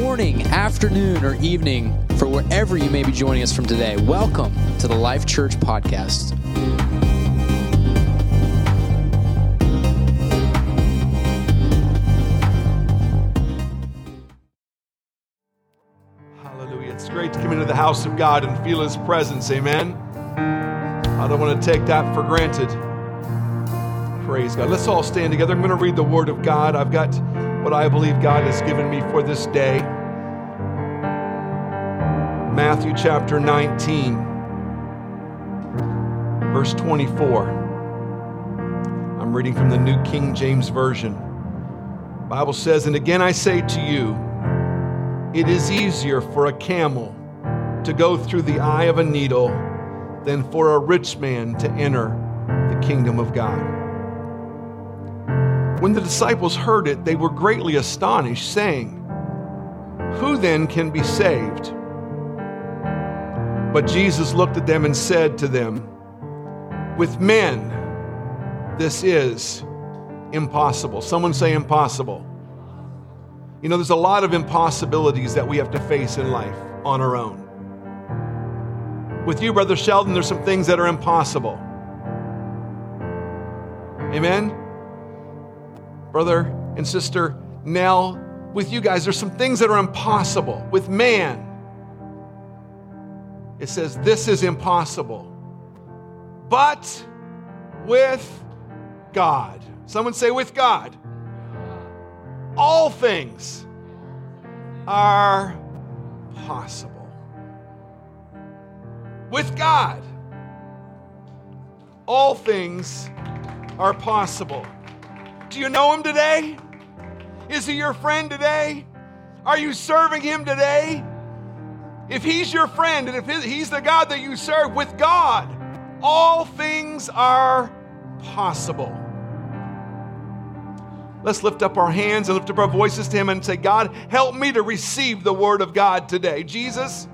morning, afternoon, or evening for wherever you may be joining us from today. Welcome to the Life Church Podcast. Hallelujah. It's great to come into the house of God and feel His presence. Amen. I don't want to take that for granted. Praise God. Let's all stand together. I'm going to read the Word of God. I've got what I believe God has given me for this day. Matthew chapter 19, verse 24. I'm reading from the New King James Version. The Bible says, And again I say to you, it is easier for a camel to go through the eye of a needle than for a rich man to enter the kingdom of God. When the disciples heard it, they were greatly astonished, saying, Who then can be saved? But Jesus looked at them and said to them, With men, this is impossible. Someone say impossible. You know, there's a lot of impossibilities that we have to face in life on our own. With you, Brother Sheldon, there's some things that are impossible. Amen? Brother and Sister Nell, with you guys, there's some things that are impossible. With man, it says, This is impossible. But with God. Someone say, With God. All things are possible. With God, all things are possible. Do you know him today? Is he your friend today? Are you serving him today? If he's your friend and if he's the God that you serve, with God, all things are possible. Let's lift up our hands and lift up our voices to him and say, God, help me to receive the word of God today. Jesus,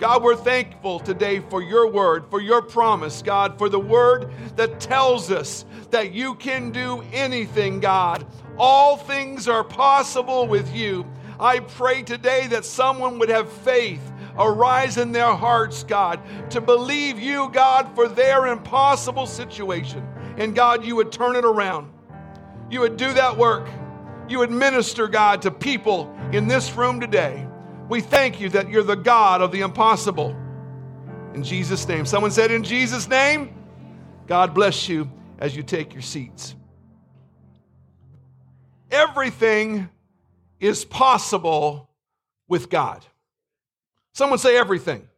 God, we're thankful today for your word, for your promise, God, for the word that tells us that you can do anything, God. All things are possible with you. I pray today that someone would have faith arise in their hearts, God, to believe you, God, for their impossible situation. And God, you would turn it around. You would do that work. You would minister, God, to people in this room today. We thank you that you're the God of the impossible. In Jesus' name. Someone said, In Jesus' name, God bless you as you take your seats. Everything is possible with God. Someone say everything.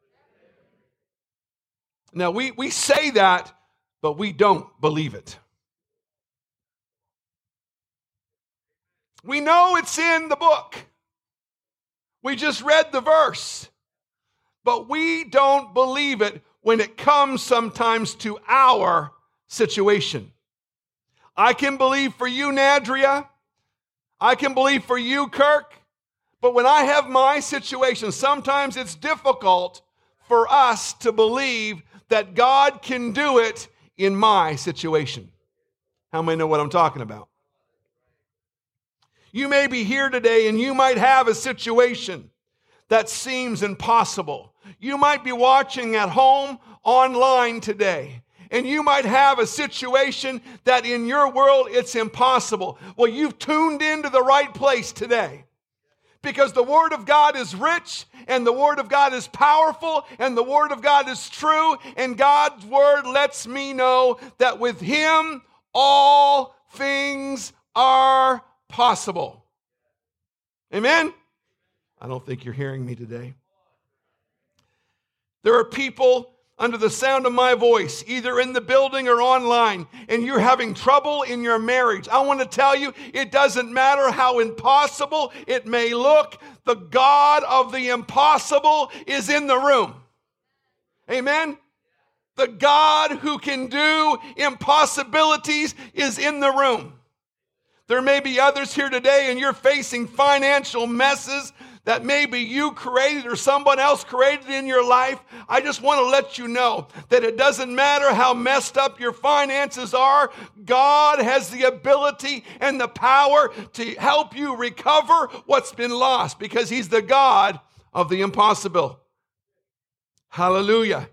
Now, we, we say that, but we don't believe it. We know it's in the book. We just read the verse, but we don't believe it when it comes sometimes to our situation. I can believe for you, Nadria. I can believe for you, Kirk. But when I have my situation, sometimes it's difficult for us to believe that God can do it in my situation. How many know what I'm talking about? You may be here today and you might have a situation that seems impossible. You might be watching at home online today and you might have a situation that in your world it's impossible. Well, you've tuned into the right place today because the Word of God is rich and the Word of God is powerful and the Word of God is true. And God's Word lets me know that with Him all things are possible. Amen? I don't think you're hearing me today. There are people under the sound of my voice, either in the building or online, and you're having trouble in your marriage. I want to tell you, it doesn't matter how impossible it may look, the God of the impossible is in the room. Amen? The God who can do impossibilities is in the room. There may be others here today and you're facing financial messes that maybe you created or someone else created in your life, I just want to let you know that it doesn't matter how messed up your finances are, God has the ability and the power to help you recover what's been lost because He's the God of the impossible. Hallelujah.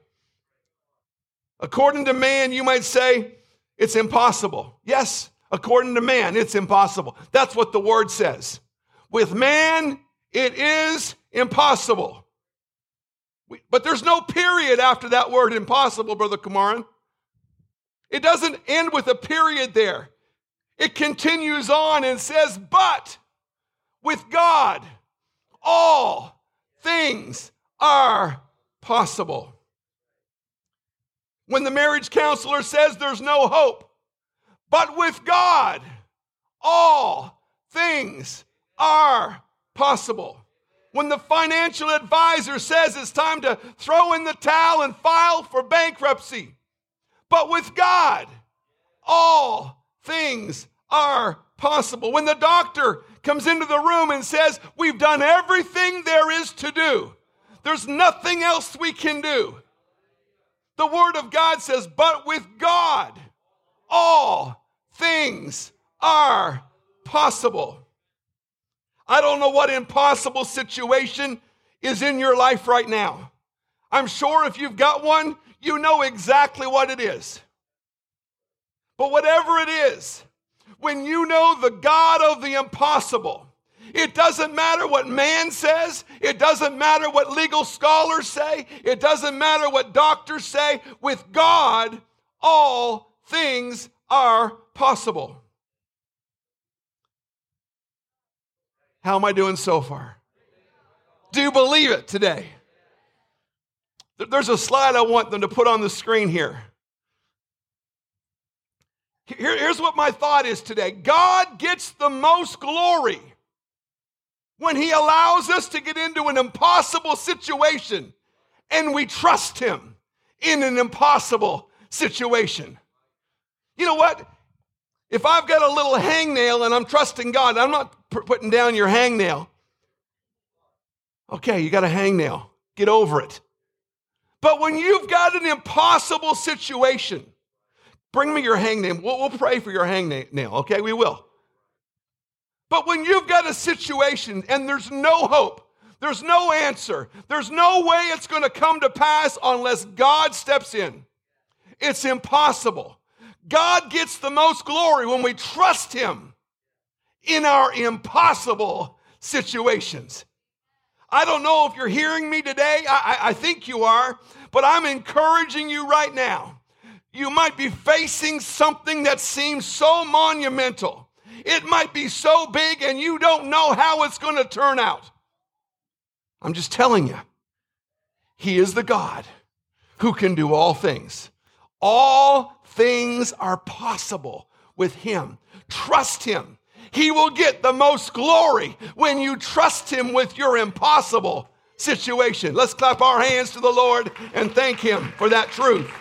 According to man, you might say it's impossible. Yes, according to man, it's impossible. That's what the word says. With man, it is impossible. But there's no period after that word impossible, Brother Kumaran. It doesn't end with a period there. It continues on and says, But with God, all things are possible. When the marriage counselor says there's no hope, but with God, all things are possible. When the financial advisor says it's time to throw in the towel and file for bankruptcy, but with God, all things are possible. When the doctor comes into the room and says, We've done everything there is to do, there's nothing else we can do. The Word of God says, But with God, all things are possible. I don't know what impossible situation is in your life right now. I'm sure if you've got one, you know exactly what it is. But whatever it is, when you know the God of the impossible, it doesn't matter what man says. It doesn't matter what legal scholars say. It doesn't matter what doctors say. With God, all things are possible. How am I doing so far? Do you believe it today? There's a slide I want them to put on the screen here. here's what my thought is today God gets the most glory when He allows us to get into an impossible situation and we trust Him in an impossible situation. You know what? If I've got a little hangnail and I'm trusting God, I'm not putting down your hangnail. Okay, you got a hangnail. Get over it. But when you've got an impossible situation, bring me your hangnail. We'll, we'll pray for your hangnail, okay? We will. But when you've got a situation and there's no hope, there's no answer, there's no way it's going to come to pass unless God steps in. It's impossible. God gets the most glory when we trust Him in our impossible situations. I don't know if you're hearing me today. I, I, think you are, but I'm encouraging you right now. You might be facing something that seems so monumental. It might be so big and you don't know how it's going to turn out. I'm just telling you, He is the God who can do all things. All things are possible with Him. Trust Him. He will get the most glory when you trust Him with your impossible situation. Let's clap our hands to the Lord and thank Him for that truth.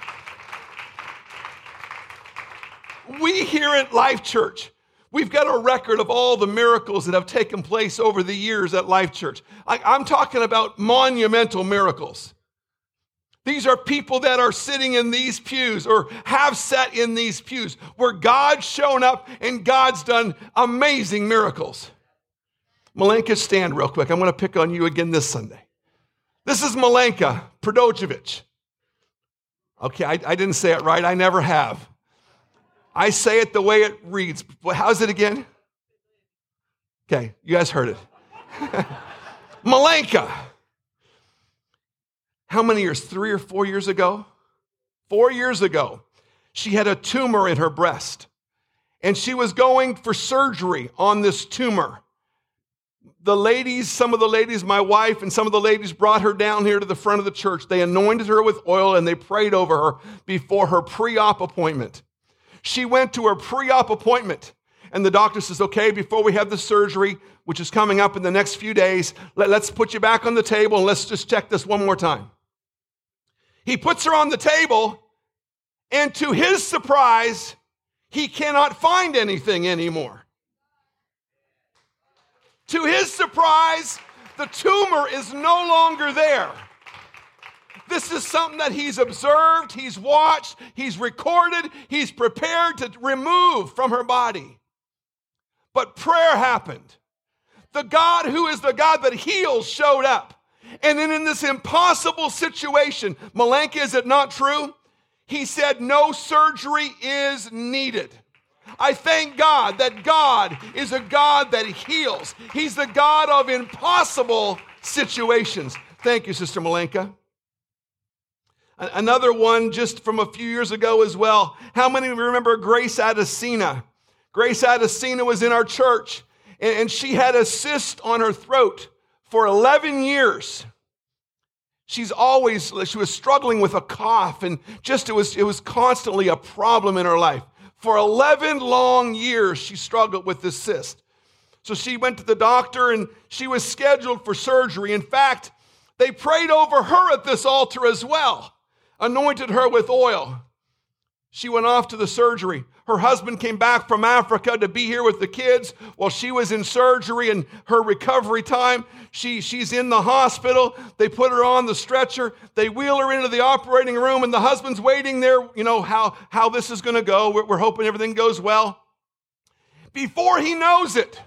We here at Life Church, we've got a record of all the miracles that have taken place over the years at Life Church. I, am talking about monumental miracles. These are people that are sitting in these pews or have sat in these pews where God's shown up and God's done amazing miracles. Malenka, stand real quick. I'm going to pick on you again this Sunday. This is Malenka Prodojevic. Okay, I, I, didn't say it right. I never have. I say it the way it reads. How's it again? Okay, you guys heard it. Malenka how many years? Three or four years ago? Four years ago, she had a tumor in her breast and she was going for surgery on this tumor. The ladies, some of the ladies, my wife and some of the ladies brought her down here to the front of the church. They anointed her with oil and they prayed over her before her pre op appointment. She went to her pre op appointment and the doctor says, okay, before we have the surgery, which is coming up in the next few days, let, us put you back on the table and let's just check this one more time. He puts her on the table, and to his surprise, he cannot find anything anymore. To his surprise, The tumor is no longer there. This is something that he's observed, he's watched, he's recorded, he's prepared to remove from her body. But prayer happened. The God who is the God that heals showed up. And then in this impossible situation, Malenka, is it not true? He said, No surgery is needed. I thank God that God is a God that heals. He's the God of impossible situations. Thank you, Sister Malenka. Another one just from a few years ago as well. How many remember Grace Adesina? Grace Adesina was in our church and she had a cyst on her throat for 11 years. She's always, she was struggling with a cough and just it was, it was constantly a problem in her life. For 11 long years, she struggled with this cyst. So she went to the doctor and she was scheduled for surgery. In fact, they prayed over her at this altar as well, anointed her with oil. She went off to the surgery. Her husband came back from Africa to be here with the kids while she was in surgery and her recovery time. She, she's in the hospital. They put her on the stretcher. They wheel her into the operating room, and the husband's waiting there, you know, how, how this is going to go. We're, we're hoping everything goes well. Before he knows it,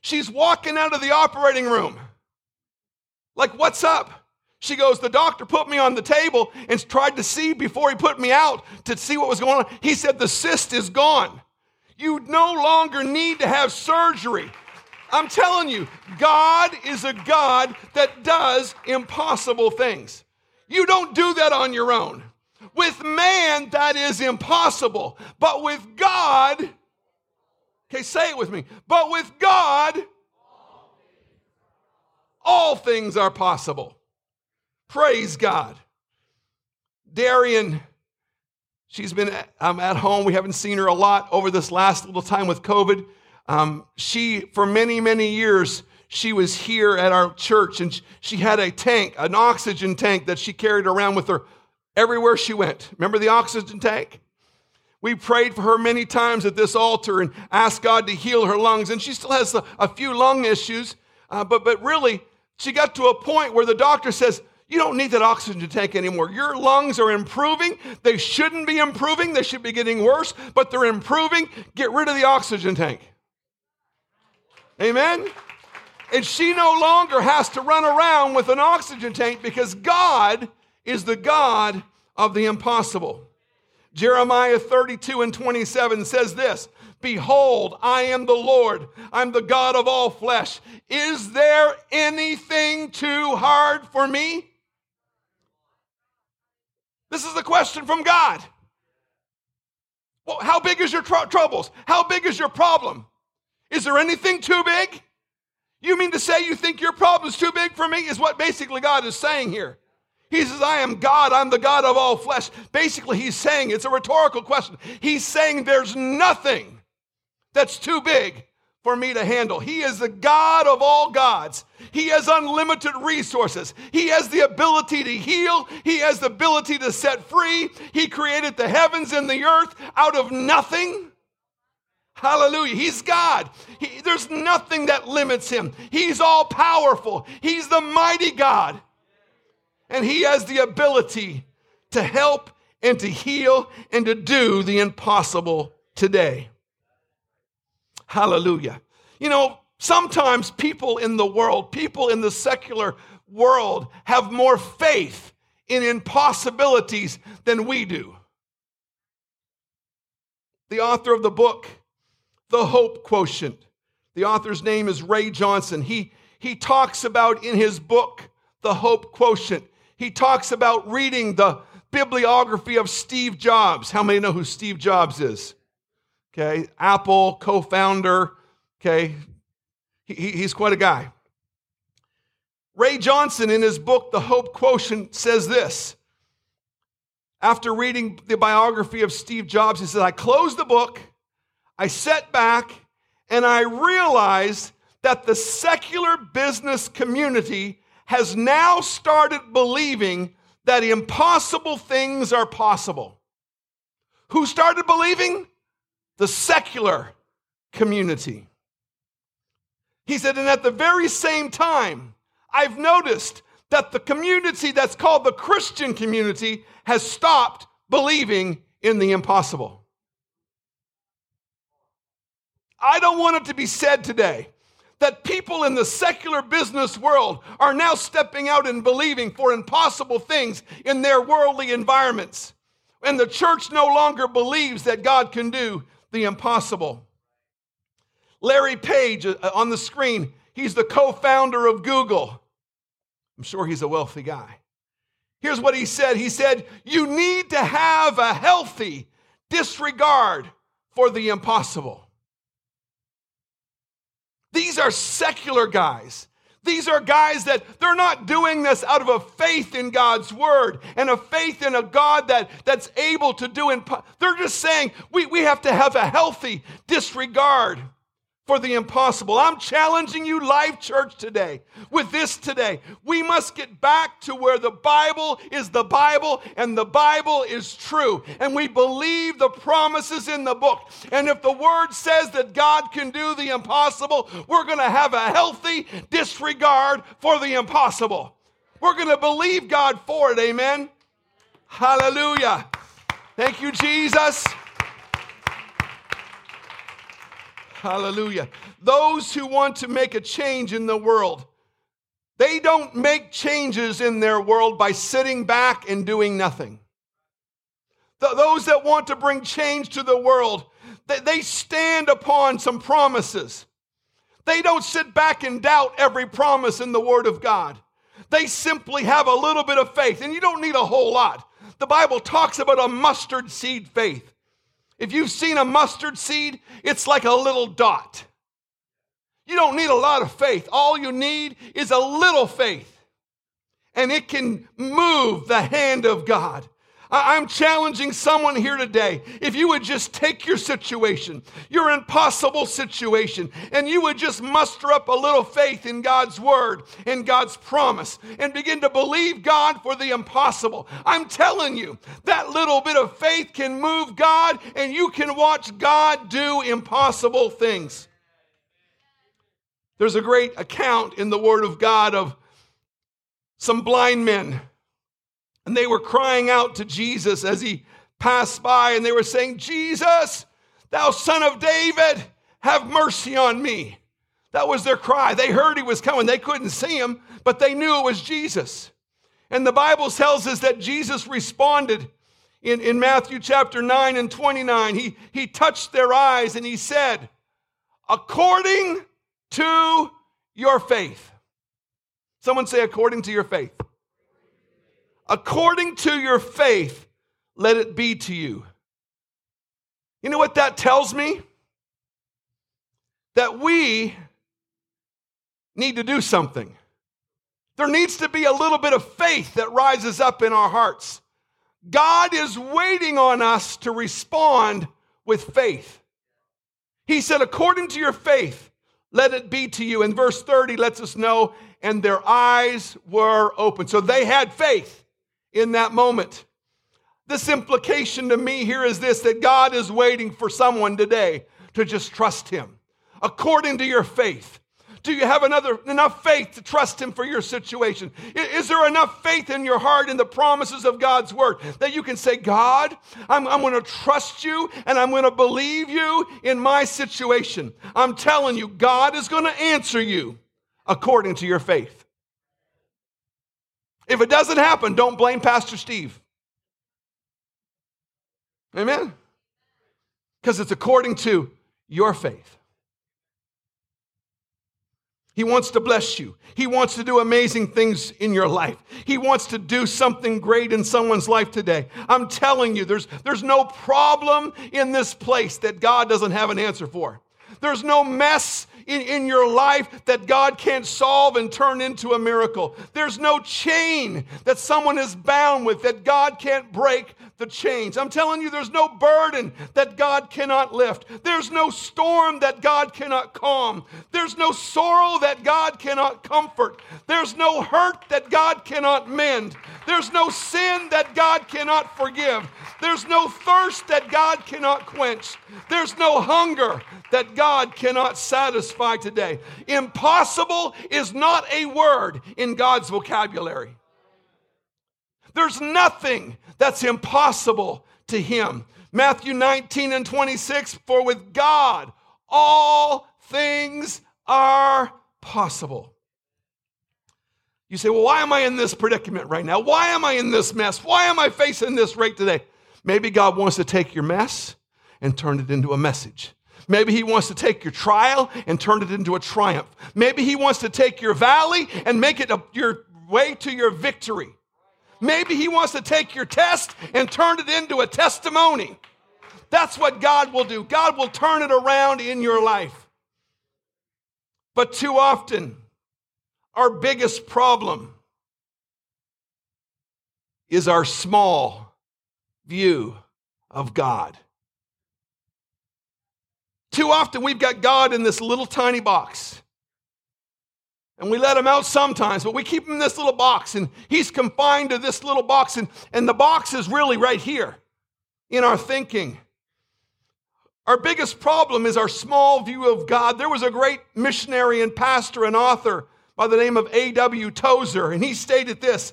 she's walking out of the operating room. Like, what's up? She goes, The doctor put me on the table and tried to see before he put me out to see what was going on. He said, The cyst is gone. You no longer need to have surgery. I'm telling you, God is a God that does impossible things. You don't do that on your own. With man, that is impossible. But with God, okay, say it with me. But with God, all things are possible. Praise God. Darian, she's been um, at home. We haven't seen her a lot over this last little time with COVID. Um, she, for many, many years, she was here at our church and she had a tank, an oxygen tank that she carried around with her everywhere she went. Remember the oxygen tank? We prayed for her many times at this altar and asked God to heal her lungs. And she still has a, a few lung issues, uh, but, but really, she got to a point where the doctor says, you don't need that oxygen tank anymore. Your lungs are improving. They shouldn't be improving. They should be getting worse, but they're improving. Get rid of the oxygen tank. Amen? And she no longer has to run around with an oxygen tank because God is the God of the impossible. Jeremiah 32 and 27 says this Behold, I am the Lord. I'm the God of all flesh. Is there anything too hard for me? This is the question from God. Well, how big is your tr- troubles? How big is your problem? Is there anything too big? You mean to say you think your problem is too big for me? Is what basically God is saying here. He says, I am God, I'm the God of all flesh. Basically, he's saying, it's a rhetorical question. He's saying there's nothing that's too big for me to handle. He is the God of all gods. He has unlimited resources. He has the ability to heal. He has the ability to set free. He created the heavens and the earth out of nothing. Hallelujah. He's God. He, there's nothing that limits him. He's all powerful. He's the mighty God. And he has the ability to help and to heal and to do the impossible today. Hallelujah. You know, sometimes people in the world, people in the secular world, have more faith in impossibilities than we do. The author of the book, The Hope Quotient, the author's name is Ray Johnson. He, he talks about in his book, The Hope Quotient, he talks about reading the bibliography of Steve Jobs. How many know who Steve Jobs is? Okay, Apple co founder, okay, he, he's quite a guy. Ray Johnson, in his book, The Hope Quotient, says this. After reading the biography of Steve Jobs, he says, I closed the book, I sat back, and I realized that the secular business community has now started believing that impossible things are possible. Who started believing? The secular community. He said, and at the very same time, I've noticed that the community that's called the Christian community has stopped believing in the impossible. I don't want it to be said today that people in the secular business world are now stepping out and believing for impossible things in their worldly environments. And the church no longer believes that God can do the impossible. Larry Page uh, on the screen, he's the co founder of Google. I'm sure he's a wealthy guy. Here's what he said He said, You need to have a healthy disregard for the impossible. These are secular guys. These are guys that they're not doing this out of a faith in God's word and a faith in a God that, that's able to do. Impo- they're just saying we, we have to have a healthy disregard for the impossible. I'm challenging you, Life Church, today with this today. We must get back to where the Bible is the Bible and the Bible is true. And we believe the promises in the book. And if the word says that God can do the impossible, we're going to have a healthy disregard for the impossible. We're going to believe God for it. Amen. Hallelujah. Thank you, Jesus. Hallelujah. Those who want to make a change in the world, they don't make changes in their world by sitting back and doing nothing. those that want to bring change to the world, they stand upon some promises. They don't sit back and doubt every promise in the Word of God. They simply have a little bit of faith, and you don't need a whole lot. The Bible talks about a mustard seed faith. If you've seen a mustard seed, it's like a little dot. You don't need a lot of faith. All you need is a little faith, and it can move the hand of God. I'm challenging someone here today. If you would just take your situation, your impossible situation, and you would just muster up a little faith in God's word and God's promise and begin to believe God for the impossible. I'm telling you, that little bit of faith can move God and you can watch God do impossible things. There's a great account in the Word of God of some blind men and they were crying out to Jesus as he passed by, and they were saying, Jesus, thou son of David, have mercy on me. That was their cry. They heard he was coming. They couldn't see him, but they knew it was Jesus. And the Bible tells us that Jesus responded in, in Matthew chapter 9 and 29. He, he touched their eyes and he said, According to your faith. Someone say, according to your faith according to your faith, let it be to you. You know what that tells me? That we need to do something. There needs to be a little bit of faith that rises up in our hearts. God is waiting on us to respond with faith. He said, according to your faith, let it be to you. And verse 30 lets us know, and their eyes were open. So they had faith in that moment. This implication to me here is this that God is waiting for someone today to just trust Him according to your faith. Do you have another, enough faith to trust Him for your situation? Is there enough faith in your heart in the promises of God's Word that you can say, God, I'm, I'm going to trust you and I'm going to believe you in my situation? I'm telling you, God is going to answer you according to your faith. If it doesn't happen, don't blame Pastor Steve. Amen? Because it's according to your faith. He wants to bless you. He wants to do amazing things in your life. He wants to do something great in someone's life today. I'm telling you, there's, there's no problem in this place that God doesn't have an answer for. There's no mess in, in your life that God can't solve and turn into a miracle. There's no chain that someone is bound with that God can't break the chains. I'm telling you, there's no burden that God cannot lift. There's no storm that God cannot calm. There's no sorrow that God cannot comfort. There's no hurt that God cannot mend. There's no sin that God cannot forgive. There's no thirst that God cannot quench. There's no hunger that God cannot satisfy today. Impossible is not a word in God's vocabulary. There's nothing that's impossible to him. Matthew 19 and 26 For with God all things are possible. You say, Well, why am I in this predicament right now? Why am I in this mess? Why am I facing this right today? Maybe God wants to take your mess and turn it into a message. Maybe he wants to take your trial and turn it into a triumph. Maybe he wants to take your valley and make it a, your way to your victory. Maybe he wants to take your test and turn it into a testimony. That's what God will do. God will turn it around in your life. But too often, our biggest problem is our small view of God. Too often we've got God in this little tiny box. And we let him out sometimes, but we keep him in this little box, and he's confined to this little box, and, and the box is really right here in our thinking. Our biggest problem is our small view of God. There was a great missionary and pastor and author by the name of A.W. Tozer, and he stated this.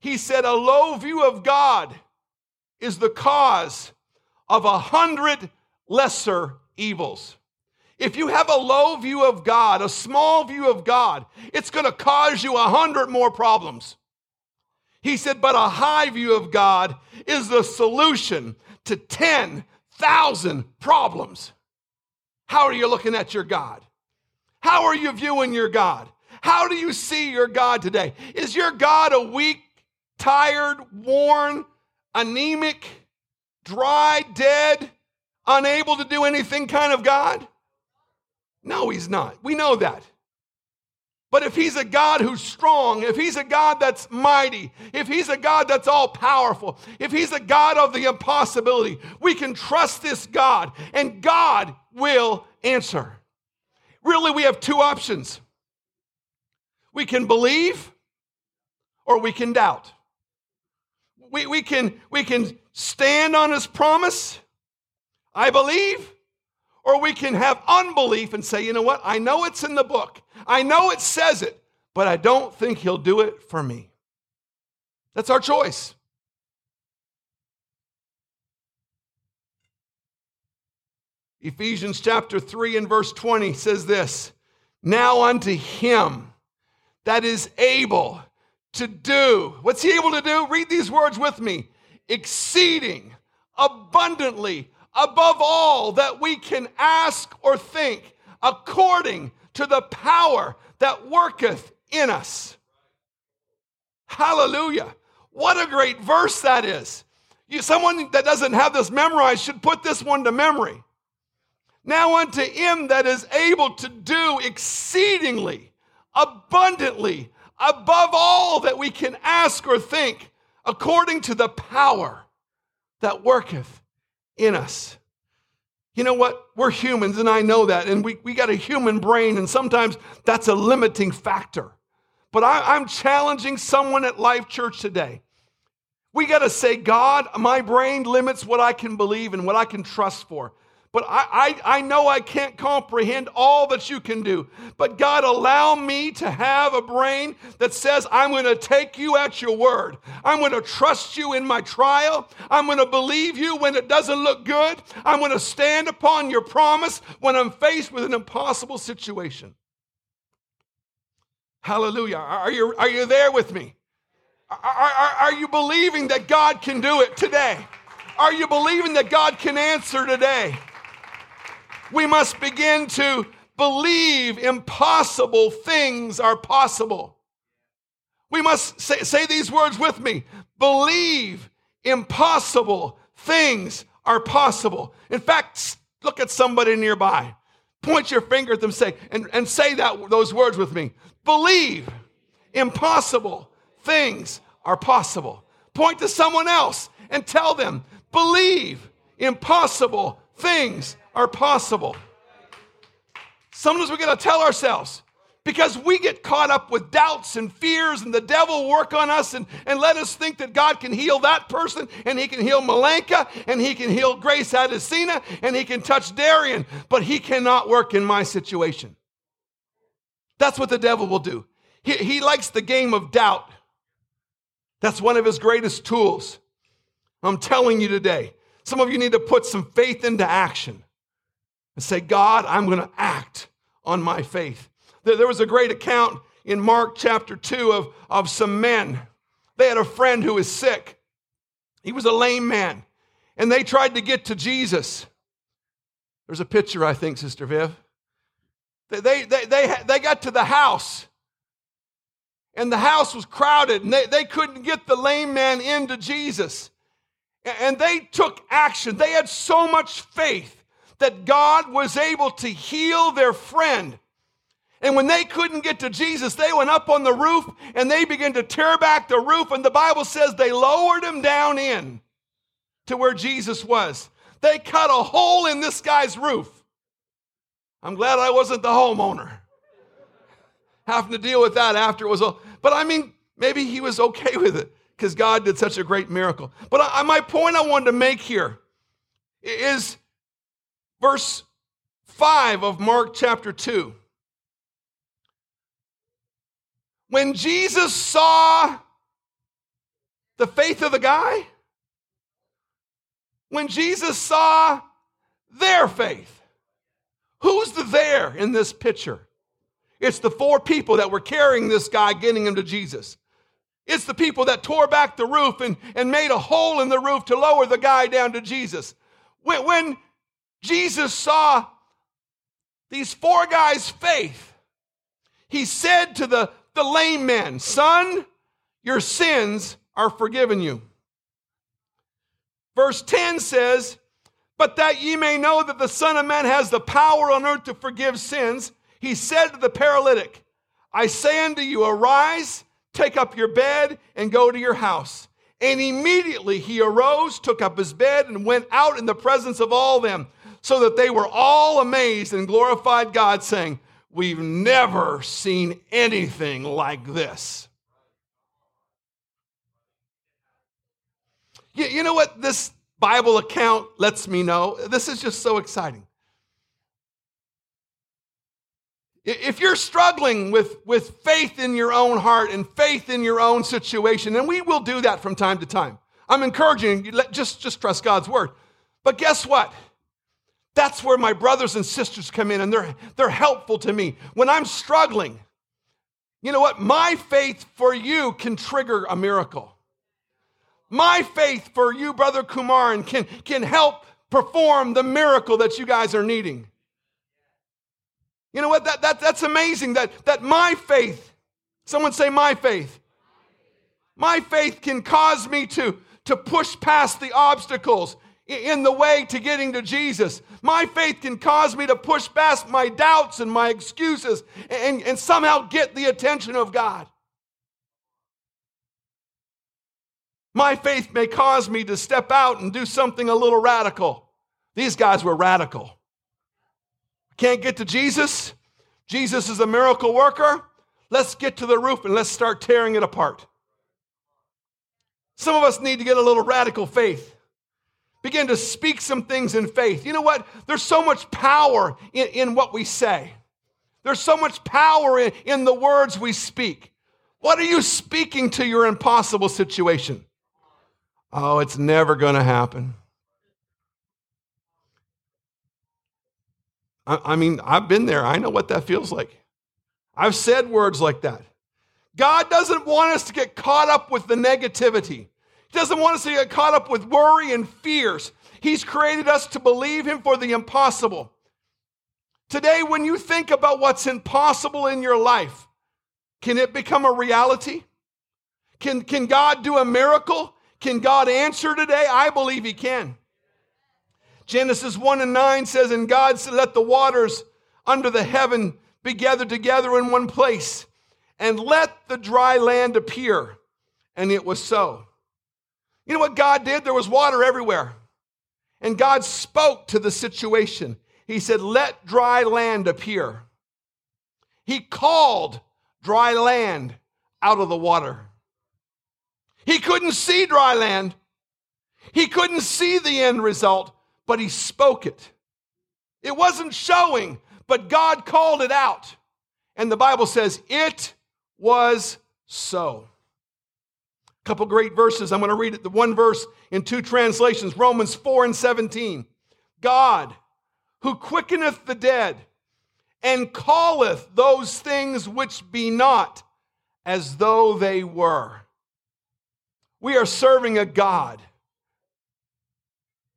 He said, A low view of God is the cause of a hundred lesser evils. If you have a low view of God, a small view of God, it's going to cause you a hundred more problems. He said, but a high view of God is the solution to 10,000 problems. How are you looking at your God? How are you viewing your God? How do you see your God today? Is your God a weak, tired, worn, anemic, dry, dead, unable to do anything kind of God? No, he's not. We know that. But if he's a God who's strong, if he's a God that's mighty, if he's a God that's all powerful, if he's a God of the impossibility, we can trust this God and God will answer. Really, we have two options we can believe or we can doubt. We, we, can, we can stand on his promise, I believe, or we can have unbelief and say, you know what? I know it's in the book, I know it says it, but I don't think he'll do it for me. That's our choice. Ephesians chapter 3 and verse 20 says this Now unto him that is able to do, what's he able to do? Read these words with me exceeding abundantly above all that we can ask or think, according to the power that worketh in us. Hallelujah. What a great verse that is. You, someone that doesn't have this memorized should put this one to memory. Now, unto him that is able to do exceedingly, abundantly, above all that we can ask or think, according to the power that worketh in us. You know what? We're humans, and I know that. And we, we got a human brain, and sometimes that's a limiting factor. But I, I'm challenging someone at Life Church today. We got to say, God, my brain limits what I can believe and what I can trust for. But I, I, I know I can't comprehend all that you can do. But God, allow me to have a brain that says, I'm going to take you at your word. I'm going to trust you in my trial. I'm going to believe you when it doesn't look good. I'm going to stand upon your promise when I'm faced with an impossible situation. Hallelujah. Are you, are you there with me? Are, are, are you believing that God can do it today? Are you believing that God can answer today? We must begin to believe impossible things are possible. We must say, say these words with me believe impossible things are possible. In fact, look at somebody nearby, point your finger at them, say, and, and say that those words with me. Believe impossible things are possible. Point to someone else and tell them, believe impossible things are possible. Sometimes we got to tell ourselves because we get caught up with doubts and fears, and the devil work on us and, and let us think that God can heal that person, and he can heal Malenka, and he can heal Grace Adesina, and he can touch Darian, but he cannot work in my situation. That's what the devil will do. He, he likes the game of doubt. That's one of his greatest tools. I'm telling you today, some of you need to put some faith into action and say, God, I'm going to act on my faith. There, was a great account in Mark chapter 2 of, of some men. They had a friend who was sick. He was a lame man, and they tried to get to Jesus. There's a picture, I think, Sister Viv. They, they, they, they, they got to the house, and the house was crowded, and they, they couldn't get the lame man into Jesus. And they took action. They had so much faith that God was able to heal their friend. And when they couldn't get to Jesus, they went up on the roof and they began to tear back the roof. And the Bible says they lowered him down in to where Jesus was. They cut a hole in this guy's roof. I'm glad I wasn't the homeowner. Having to deal with that after it was all. But I mean, maybe he was okay with it because God did such a great miracle. But I, my point I wanted to make here is verse 5 of Mark chapter 2. When Jesus saw the faith of the guy, when Jesus saw their faith, who's the there in this picture? It's the four people that were carrying this guy, getting him to Jesus. It's the people that tore back the roof and, and made a hole in the roof to lower the guy down to Jesus. When, when Jesus saw these four guys' faith, he said to the, the lame man, Son, your sins are forgiven you. Verse 10 says, But that ye may know that the Son of Man has the power on earth to forgive sins, he said to the paralytic, I say unto you, arise, take up your bed, and go to your house. And immediately he arose, took up his bed, and went out in the presence of all them, so that they were all amazed and glorified God, saying, We've never seen anything like this. You, you know what this Bible account lets me know? This is just so exciting. If you're struggling with, with faith in your own heart and faith in your own situation, and we will do that from time to time, I'm encouraging you, just, just trust God's word. But guess what? That's where my brothers and sisters come in and they're, they're helpful to me. When I'm struggling, you know what? My faith for you can trigger a miracle. My faith for you, Brother Kumaran, can, can help perform the miracle that you guys are needing. You know what? That, that, that's amazing that, that my faith, someone say my faith, my faith can cause me to, to push past the obstacles in the way to getting to Jesus. My faith can cause me to push past my doubts and my excuses and, and somehow get the attention of God. My faith may cause me to step out and do something a little radical. These guys were radical. Can't get to Jesus? Jesus is a miracle worker. Let's get to the roof and let's start tearing it apart. Some of us need to get a little radical faith begin to speak some things in faith. You know what? There's so much power in, in what we say, there's so much power in, in the words we speak. What are you speaking to your impossible situation? Oh, it's never going to happen. I, I mean, I've been there. I know what that feels like. I've said words like that. God doesn't want us to get caught up with the negativity. Doesn't want us to get caught up with worry and fears. He's created us to believe Him for the impossible. Today, when you think about what's impossible in your life, can it become a reality? Can, can God do a miracle? Can God answer today? I believe He can. Genesis 1 and 9 says, And God said, Let the waters under the heaven be gathered together in one place, and let the dry land appear. And it was so. You know what God did? There was water everywhere. And God spoke to the situation. He said, Let dry land appear. He called dry land out of the water. He couldn't see dry land, he couldn't see the end result, but he spoke it. It wasn't showing, but God called it out. And the Bible says, It was so. Couple great verses. I'm going to read it, the one verse in two translations Romans 4 and 17. God, who quickeneth the dead and calleth those things which be not as though they were. We are serving a God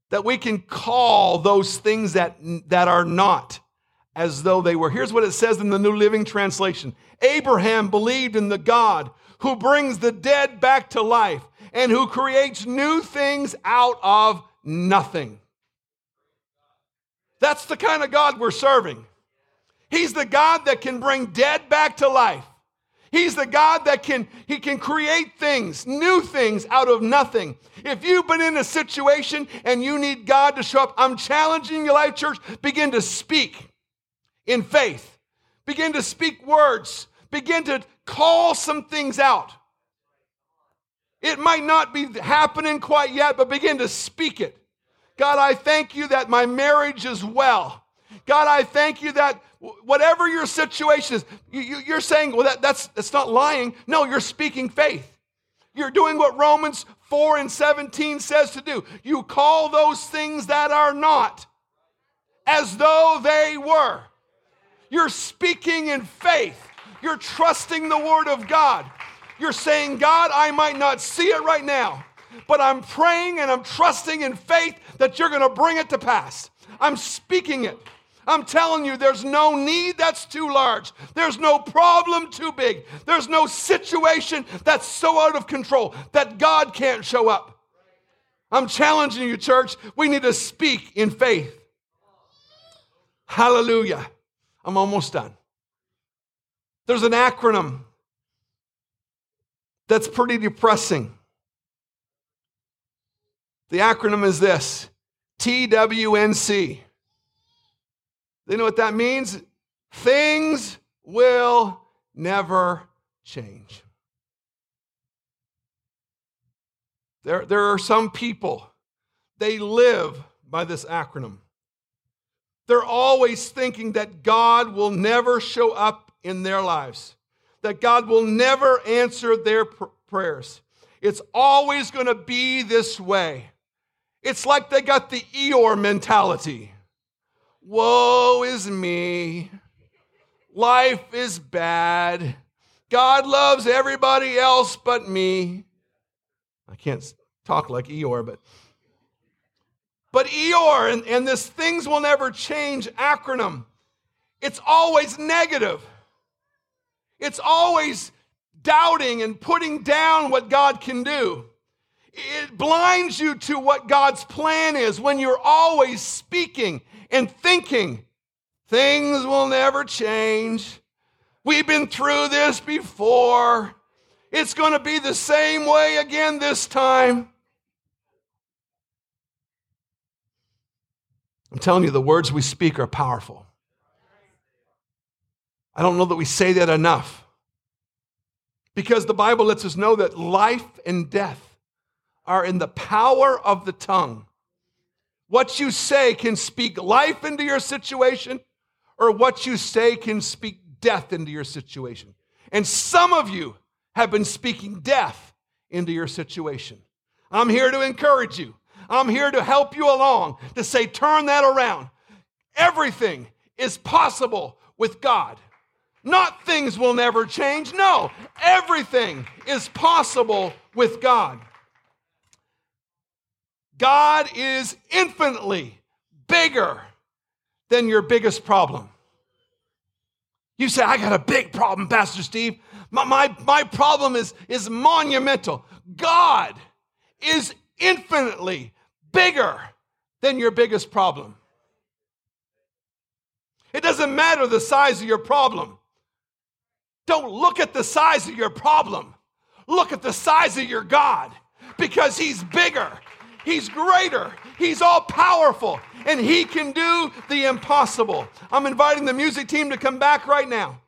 that we can call those things that, that are not as though they were. Here's what it says in the New Living Translation Abraham believed in the God who brings the dead back to life and who creates new things out of nothing. That's the kind of God we're serving. He's the God that can bring dead back to life. He's the God that can he can create things, new things out of nothing. If you've been in a situation and you need God to show up, I'm challenging you life church, begin to speak in faith. Begin to speak words. Begin to call some things out. It might not be happening quite yet, but begin to speak it. God, I thank you that my marriage is well. God, I thank you that whatever your situation is, you, are saying, well, that, that's, that's not lying. No, you're speaking faith. You're doing what Romans 4 and 17 says to do. You call those things that are not as though they were. You're speaking in faith. You're trusting the Word of God. You're saying, God, I might not see it right now, but I'm praying and I'm trusting in faith that you're going to bring it to pass. I'm speaking it. I'm telling you, there's no need that's too large. There's no problem too big. There's no situation that's so out of control that God can't show up. I'm challenging you, church. We need to speak in faith. Hallelujah. I'm almost done. There's an acronym that's pretty depressing. The acronym is this TWNC. You know what that means? Things will never change. There, there are some people, they live by this acronym. They're always thinking that God will never show up in their lives, that God will never answer their pr- prayers. It's always going to be this way. It's like they got the Eeyore mentality. Woe is me. Life is bad. God loves everybody else but me. I can't talk like Eeyore, but but Eeyore and, and this things will never change acronym, it's always negative. It's always doubting and putting down what God can do. It blinds you to what God's plan is when you're always speaking and thinking things will never change. We've been through this before. It's going to be the same way again this time. I'm telling you, the words we speak are powerful. I don't know that we say that enough. Because the Bible lets us know that life and death are in the power of the tongue. What you say can speak life into your situation, or what you say can speak death into your situation. And some of you have been speaking death into your situation. I'm here to encourage you. I'm here to help you along to say, turn that around. Everything is possible with God. Not things will never change. No, everything is possible with God. God is infinitely bigger than your biggest problem. You say, I got a big problem, Pastor Steve. My, my, my problem is, is monumental. God is infinitely bigger than your biggest problem. It doesn't matter the size of your problem. Don't look at the size of your problem. Look at the size of your God because He's bigger He's greater. He's all powerful. And He can do the impossible. I'm inviting the music team to come back right now.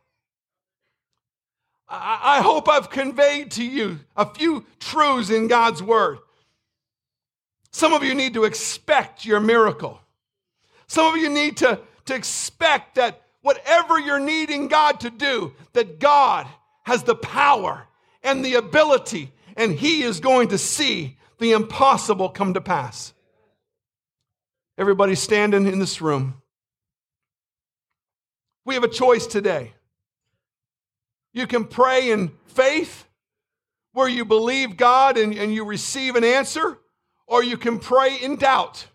I, hope I've conveyed to you a few truths in God's Word. Some of you need to expect your miracle. Some of you need to, to expect that whatever you're needing God to do, that God has the power and the ability, and He is going to see the impossible come to pass. Everybody standing in this room. We have a choice today. You can pray in faith, where you believe God and, and you receive an answer, or you can pray in doubt,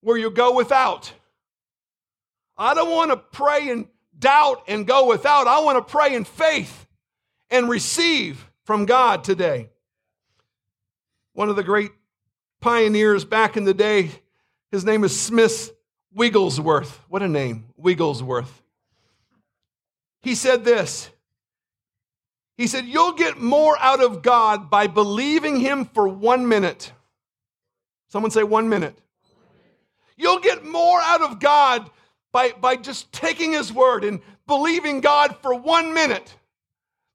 where you go without. I don't want to pray in doubt and go without. I want to pray in faith and receive from God today. One of the great pioneers back in the day, his name is Smith Wigglesworth. What a name, Wigglesworth. He said this. He said, You'll get more out of God by believing Him for one minute. Someone say one minute. You'll get more out of God by, by just taking His word and believing God for one minute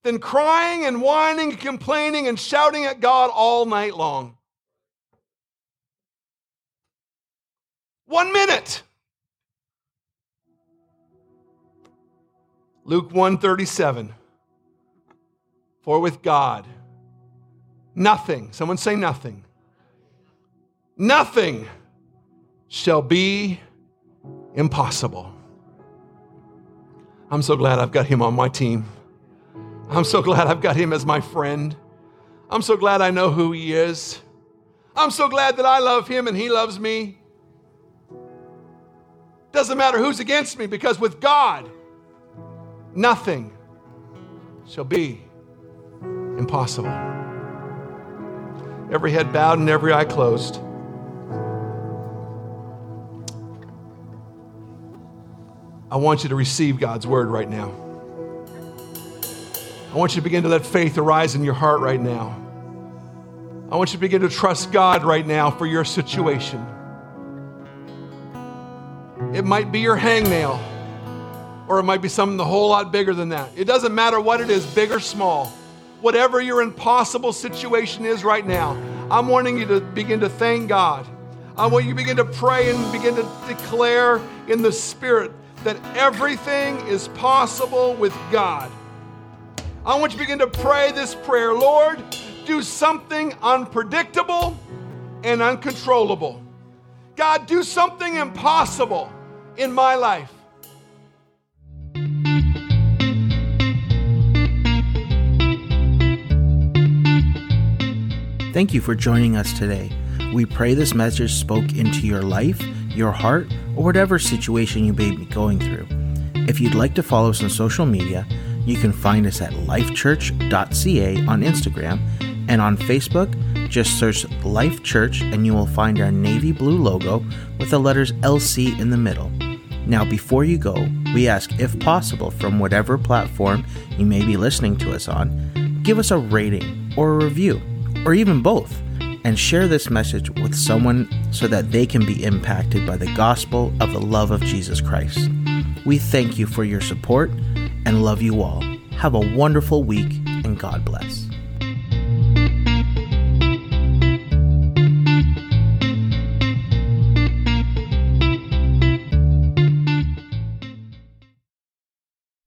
than crying and whining and complaining and shouting at God all night long. One minute. Luke 137. For with God, nothing, someone say nothing, nothing shall be impossible. I'm so glad I've got him on my team. I'm so glad I've got him as my friend. I'm so glad I know who he is. I'm so glad that I love him and he loves me. Doesn't matter who's against me because with God, nothing shall be impossible. Every head bowed and every eye closed. I want you to receive God's word right now. I want you to begin to let faith arise in your heart right now. I want you to begin to trust God right now for your situation. It might be your hangnail, or it might be something a whole lot bigger than that. It doesn't matter what it is, big or small. Whatever your impossible situation is right now, I'm wanting you to begin to thank God. I want you to begin to pray and begin to declare in the Spirit that everything is possible with God. I want you to begin to pray this prayer Lord, do something unpredictable and uncontrollable. God, do something impossible in my life. Thank you for joining us today. We pray this message spoke into your life, your heart, or whatever situation you may be going through. If you'd like to follow us on social media, you can find us at lifechurch.ca on Instagram and on Facebook. Just search Life Church and you will find our navy blue logo with the letters LC in the middle. Now, before you go, we ask if possible from whatever platform you may be listening to us on, give us a rating or a review, or even both, and share this message with someone so that they can be impacted by the gospel of the love of Jesus Christ. We thank you for your support and love you all. Have a wonderful week and God bless.